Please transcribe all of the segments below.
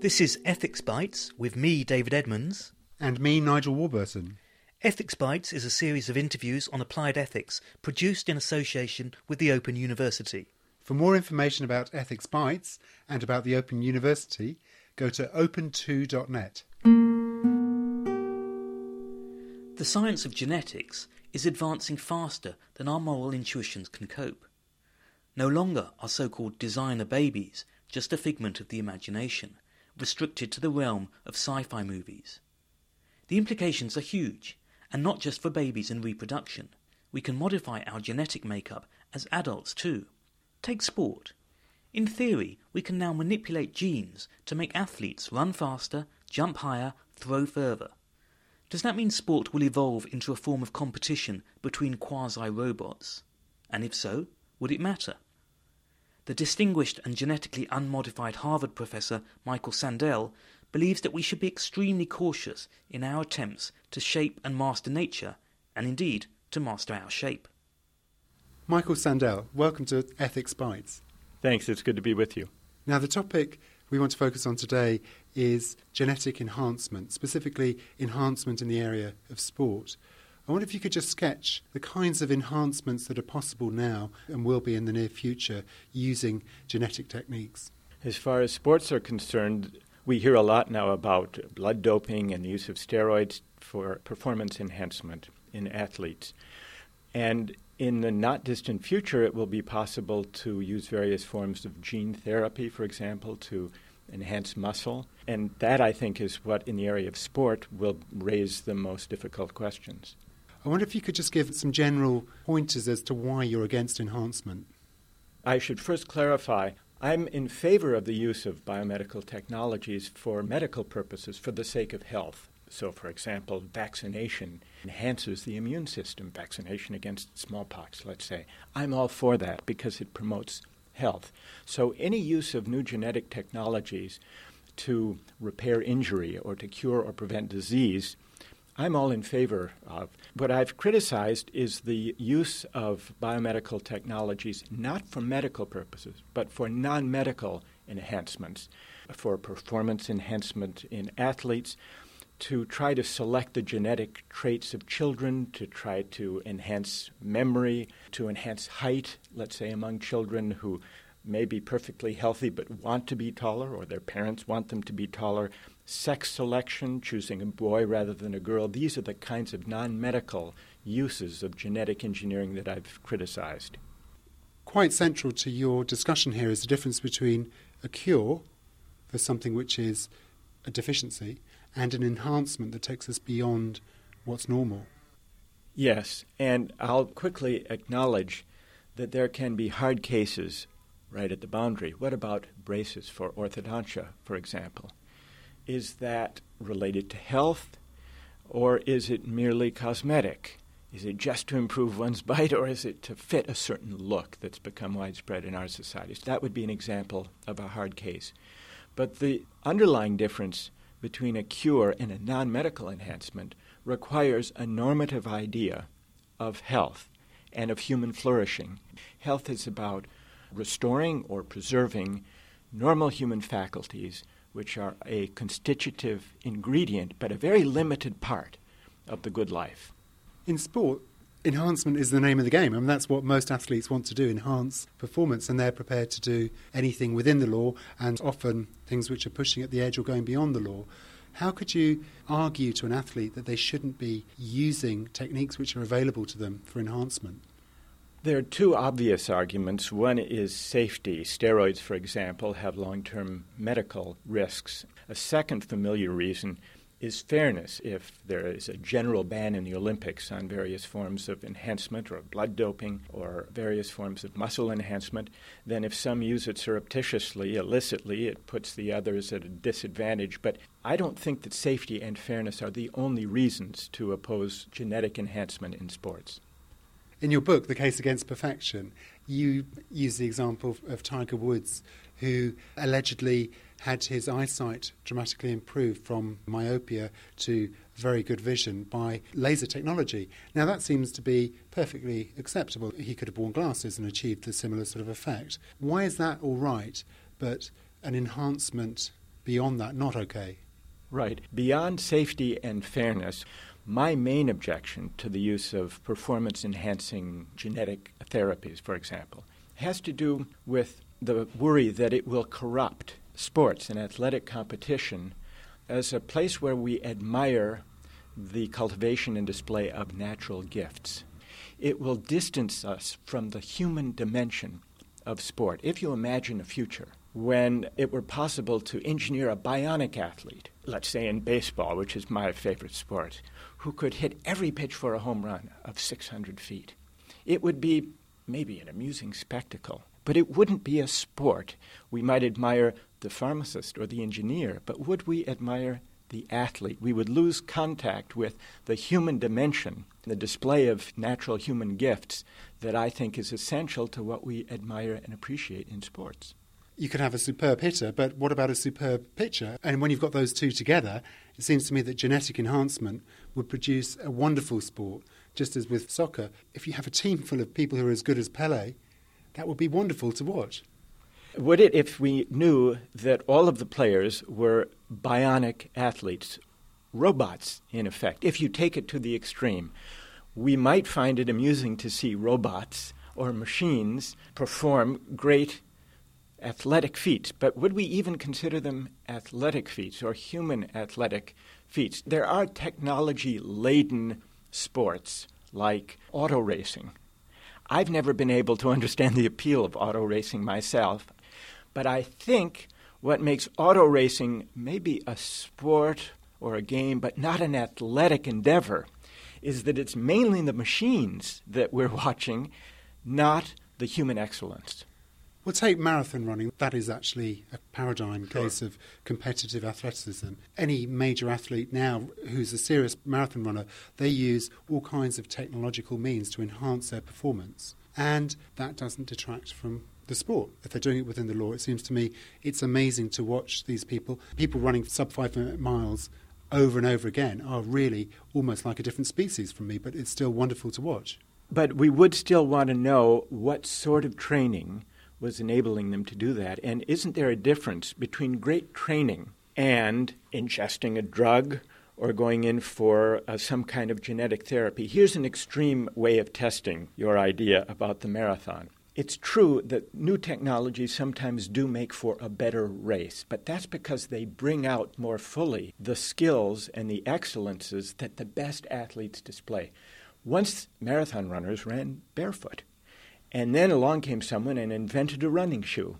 This is Ethics Bites with me, David Edmonds. And me, Nigel Warburton. Ethics Bites is a series of interviews on applied ethics produced in association with the Open University. For more information about Ethics Bites and about the Open University, go to open2.net. The science of genetics is advancing faster than our moral intuitions can cope. No longer are so called designer babies just a figment of the imagination, restricted to the realm of sci fi movies. The implications are huge and not just for babies and reproduction. We can modify our genetic makeup as adults too. Take sport. In theory, we can now manipulate genes to make athletes run faster, jump higher, throw further. Does that mean sport will evolve into a form of competition between quasi robots? And if so, would it matter? The distinguished and genetically unmodified Harvard professor Michael Sandel believes that we should be extremely cautious in our attempts to shape and master nature, and indeed to master our shape. Michael Sandel, welcome to Ethics Bites. Thanks, it's good to be with you. Now, the topic we want to focus on today is genetic enhancement, specifically enhancement in the area of sport. I wonder if you could just sketch the kinds of enhancements that are possible now and will be in the near future using genetic techniques. As far as sports are concerned, we hear a lot now about blood doping and the use of steroids for performance enhancement in athletes. And in the not distant future, it will be possible to use various forms of gene therapy, for example, to enhance muscle. And that, I think, is what, in the area of sport, will raise the most difficult questions. I wonder if you could just give some general pointers as to why you're against enhancement. I should first clarify I'm in favor of the use of biomedical technologies for medical purposes for the sake of health. So, for example, vaccination enhances the immune system, vaccination against smallpox, let's say. I'm all for that because it promotes health. So, any use of new genetic technologies to repair injury or to cure or prevent disease I'm all in favor of. What I've criticized is the use of biomedical technologies not for medical purposes, but for non medical enhancements, for performance enhancement in athletes, to try to select the genetic traits of children, to try to enhance memory, to enhance height, let's say among children who may be perfectly healthy but want to be taller, or their parents want them to be taller sex selection, choosing a boy rather than a girl. These are the kinds of non medical uses of genetic engineering that I've criticized. Quite central to your discussion here is the difference between a cure for something which is a deficiency and an enhancement that takes us beyond what's normal. Yes, and I'll quickly acknowledge that there can be hard cases right at the boundary. What about braces for orthodontia, for example? Is that related to health or is it merely cosmetic? Is it just to improve one's bite or is it to fit a certain look that's become widespread in our societies? That would be an example of a hard case. But the underlying difference between a cure and a non medical enhancement requires a normative idea of health and of human flourishing. Health is about restoring or preserving normal human faculties which are a constitutive ingredient, but a very limited part of the good life. In sport, enhancement is the name of the game. I mean, that's what most athletes want to do enhance performance, and they're prepared to do anything within the law and often things which are pushing at the edge or going beyond the law. How could you argue to an athlete that they shouldn't be using techniques which are available to them for enhancement? There are two obvious arguments. One is safety. Steroids, for example, have long term medical risks. A second familiar reason is fairness. If there is a general ban in the Olympics on various forms of enhancement or blood doping or various forms of muscle enhancement, then if some use it surreptitiously, illicitly, it puts the others at a disadvantage. But I don't think that safety and fairness are the only reasons to oppose genetic enhancement in sports. In your book, The Case Against Perfection, you use the example of Tiger Woods, who allegedly had his eyesight dramatically improved from myopia to very good vision by laser technology. Now, that seems to be perfectly acceptable. He could have worn glasses and achieved a similar sort of effect. Why is that all right, but an enhancement beyond that not okay? Right. Beyond safety and fairness, my main objection to the use of performance enhancing genetic therapies, for example, has to do with the worry that it will corrupt sports and athletic competition as a place where we admire the cultivation and display of natural gifts. It will distance us from the human dimension of sport. If you imagine a future when it were possible to engineer a bionic athlete, let's say in baseball, which is my favorite sport, who could hit every pitch for a home run of 600 feet, it would be maybe an amusing spectacle. But it wouldn't be a sport. We might admire the pharmacist or the engineer, but would we admire the athlete? We would lose contact with the human dimension, the display of natural human gifts that I think is essential to what we admire and appreciate in sports. You could have a superb hitter, but what about a superb pitcher? And when you've got those two together, it seems to me that genetic enhancement would produce a wonderful sport, just as with soccer. If you have a team full of people who are as good as Pele, that would be wonderful to watch. Would it if we knew that all of the players were bionic athletes, robots, in effect? If you take it to the extreme, we might find it amusing to see robots or machines perform great athletic feats, but would we even consider them athletic feats or human athletic feats? There are technology laden sports like auto racing I've never been able to understand the appeal of auto racing myself, but I think what makes auto racing maybe a sport or a game, but not an athletic endeavor, is that it's mainly the machines that we're watching, not the human excellence. Well, take marathon running. That is actually a paradigm sure. case of competitive athleticism. Any major athlete now who's a serious marathon runner, they use all kinds of technological means to enhance their performance. And that doesn't detract from the sport. If they're doing it within the law, it seems to me it's amazing to watch these people, people running sub five miles over and over again, are really almost like a different species from me, but it's still wonderful to watch. But we would still want to know what sort of training was enabling them to do that. And isn't there a difference between great training and ingesting a drug or going in for uh, some kind of genetic therapy? Here's an extreme way of testing your idea about the marathon. It's true that new technologies sometimes do make for a better race, but that's because they bring out more fully the skills and the excellences that the best athletes display. Once marathon runners ran barefoot. And then along came someone and invented a running shoe.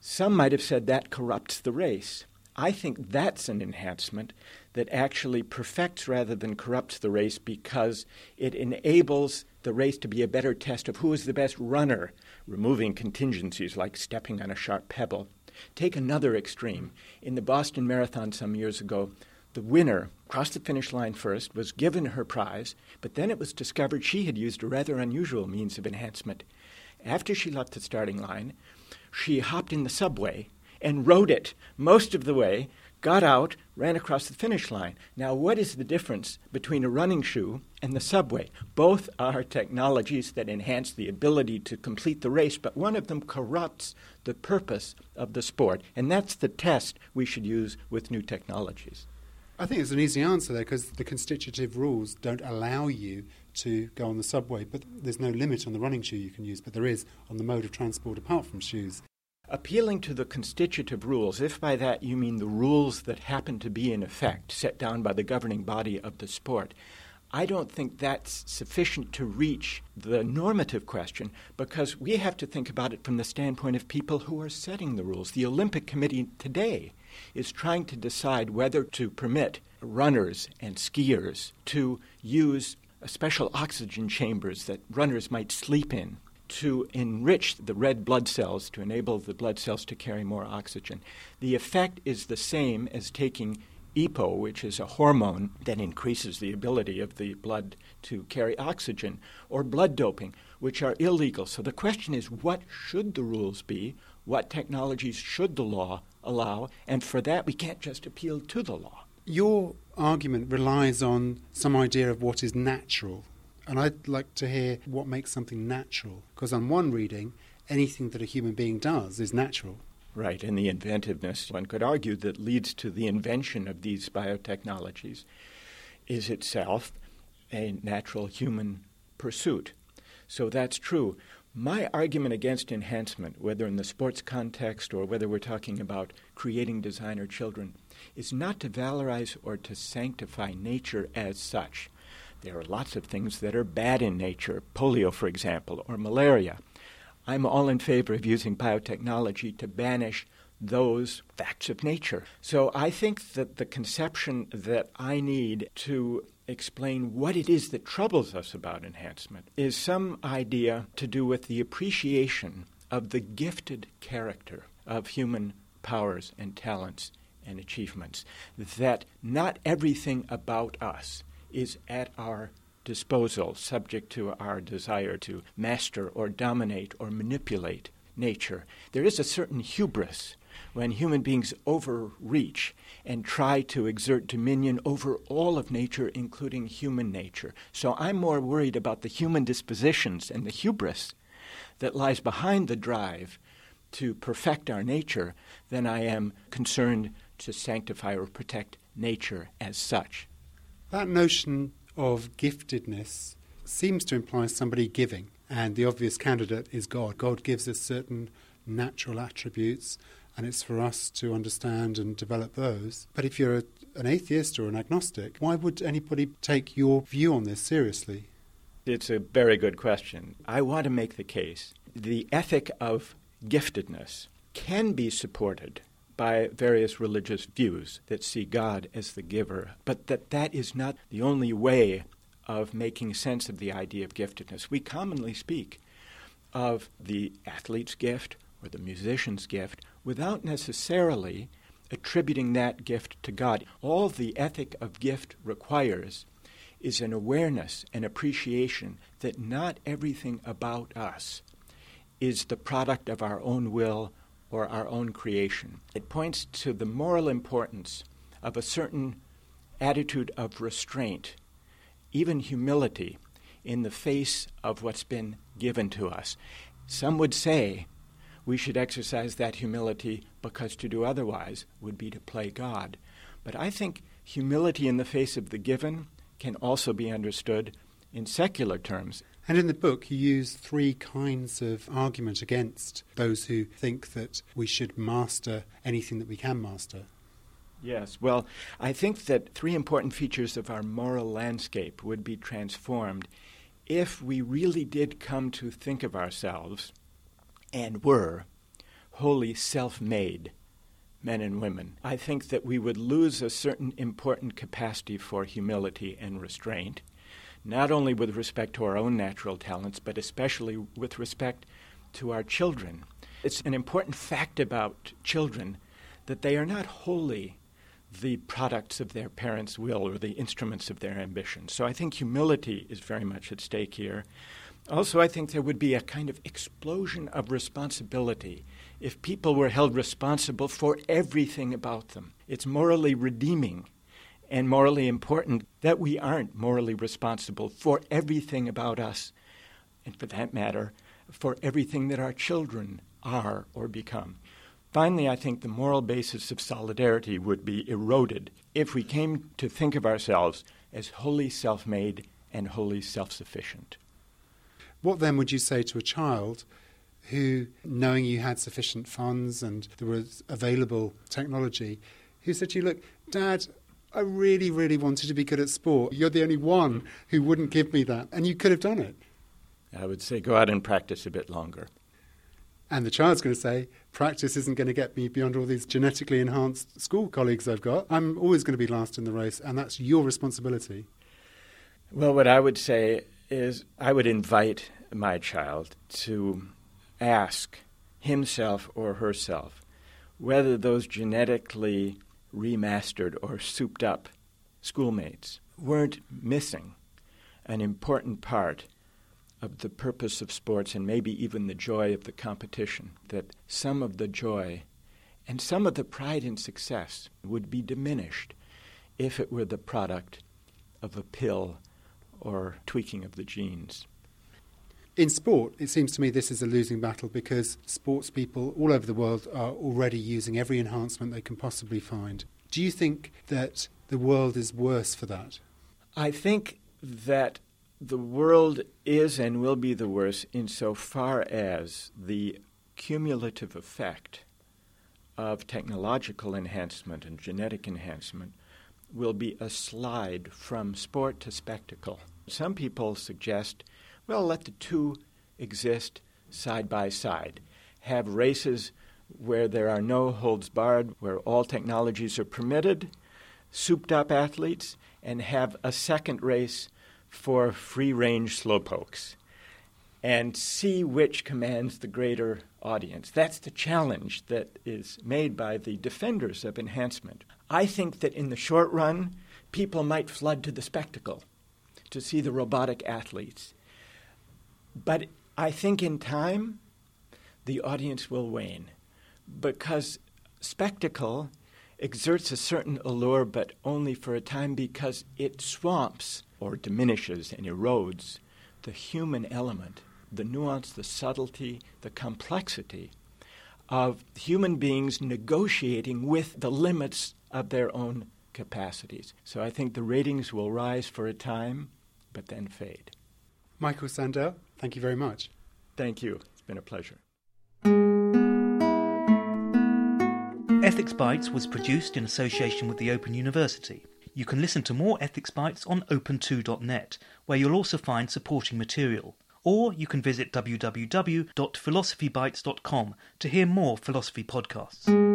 Some might have said that corrupts the race. I think that's an enhancement that actually perfects rather than corrupts the race because it enables the race to be a better test of who is the best runner, removing contingencies like stepping on a sharp pebble. Take another extreme. In the Boston Marathon some years ago, the winner crossed the finish line first, was given her prize, but then it was discovered she had used a rather unusual means of enhancement. After she left the starting line, she hopped in the subway and rode it most of the way, got out, ran across the finish line. Now, what is the difference between a running shoe and the subway? Both are technologies that enhance the ability to complete the race, but one of them corrupts the purpose of the sport, and that's the test we should use with new technologies. I think it's an easy answer there because the constitutive rules don't allow you to go on the subway, but there's no limit on the running shoe you can use, but there is on the mode of transport apart from shoes. Appealing to the constitutive rules, if by that you mean the rules that happen to be in effect, set down by the governing body of the sport, I don't think that's sufficient to reach the normative question because we have to think about it from the standpoint of people who are setting the rules. The Olympic Committee today is trying to decide whether to permit runners and skiers to use uh, special oxygen chambers that runners might sleep in to enrich the red blood cells to enable the blood cells to carry more oxygen. The effect is the same as taking EPO, which is a hormone that increases the ability of the blood to carry oxygen, or blood doping, which are illegal. So the question is what should the rules be? What technologies should the law allow, and for that we can't just appeal to the law. Your argument relies on some idea of what is natural, and I'd like to hear what makes something natural. Because on one reading, anything that a human being does is natural. Right, and the inventiveness, one could argue, that leads to the invention of these biotechnologies is itself a natural human pursuit. So that's true. My argument against enhancement, whether in the sports context or whether we're talking about creating designer children, is not to valorize or to sanctify nature as such. There are lots of things that are bad in nature, polio, for example, or malaria. I'm all in favor of using biotechnology to banish those facts of nature. So I think that the conception that I need to explain what it is that troubles us about enhancement is some idea to do with the appreciation of the gifted character of human powers and talents and achievements. That not everything about us is at our disposal, subject to our desire to master or dominate or manipulate nature. There is a certain hubris when human beings overreach and try to exert dominion over all of nature, including human nature. So I'm more worried about the human dispositions and the hubris that lies behind the drive to perfect our nature than I am concerned to sanctify or protect nature as such. That notion of giftedness seems to imply somebody giving, and the obvious candidate is God. God gives us certain natural attributes, and it's for us to understand and develop those. But if you're a, an atheist or an agnostic, why would anybody take your view on this seriously? It's a very good question. I want to make the case the ethic of giftedness can be supported by various religious views that see God as the giver, but that that is not the only way of making sense of the idea of giftedness. We commonly speak of the athlete's gift or the musician's gift without necessarily attributing that gift to God. All the ethic of gift requires is an awareness and appreciation that not everything about us is the product of our own will or our own creation. It points to the moral importance of a certain attitude of restraint, even humility, in the face of what's been given to us. Some would say we should exercise that humility because to do otherwise would be to play God. But I think humility in the face of the given can also be understood in secular terms. And in the book, you use three kinds of argument against those who think that we should master anything that we can master. Yes, well, I think that three important features of our moral landscape would be transformed if we really did come to think of ourselves and were wholly self made men and women. I think that we would lose a certain important capacity for humility and restraint not only with respect to our own natural talents, but especially with respect to our children. It's an important fact about children that they are not wholly the products of their parents' will or the instruments of their ambition. So I think humility is very much at stake here. Also, I think there would be a kind of explosion of responsibility if people were held responsible for everything about them. It's morally redeeming and morally important that we aren't morally responsible for everything about us, and for that matter, for everything that our children are or become. Finally, I think the moral basis of solidarity would be eroded if we came to think of ourselves as wholly self made and wholly self sufficient. What then would you say to a child who, knowing you had sufficient funds and there was available technology, who said to you, Look, Dad, I really, really wanted to be good at sport. You're the only one who wouldn't give me that, and you could have done it. I would say go out and practice a bit longer. And the child's going to say, practice isn't going to get me beyond all these genetically enhanced school colleagues I've got. I'm always going to be last in the race, and that's your responsibility. Well, what I would say is I would invite my child to ask himself or herself whether those genetically remastered or souped up schoolmates weren't missing an important part of the purpose of sports and maybe even the joy of the competition. That some of the joy and some of the pride in success would be diminished if it were the product of a pill or tweaking of the genes. In sport, it seems to me this is a losing battle because sports people all over the world are already using every enhancement they can possibly find. Do you think that the world is worse for that? I think that the world is and will be the worse insofar as the cumulative effect of technological enhancement and genetic enhancement will be a slide from sport to spectacle. Some people suggest, well, let the two exist side by side. Have races where there are no holds barred, where all technologies are permitted, souped up athletes, and have a second race for free range slowpokes and see which commands the greater audience. That's the challenge that is made by the defenders of enhancement. I think that in the short run, people might flood to the spectacle to see the robotic athletes. But I think in time, the audience will wane because spectacle exerts a certain allure, but only for a time because it swamps or diminishes and erodes the human element the nuance, the subtlety, the complexity of human beings negotiating with the limits of their own capacities. So I think the ratings will rise for a time, but then fade. Michael Sandel, thank you very much. Thank you. It's been a pleasure. Ethics Bites was produced in association with the Open University. You can listen to more Ethics Bites on open2.net, where you'll also find supporting material or you can visit www.philosophybites.com to hear more philosophy podcasts.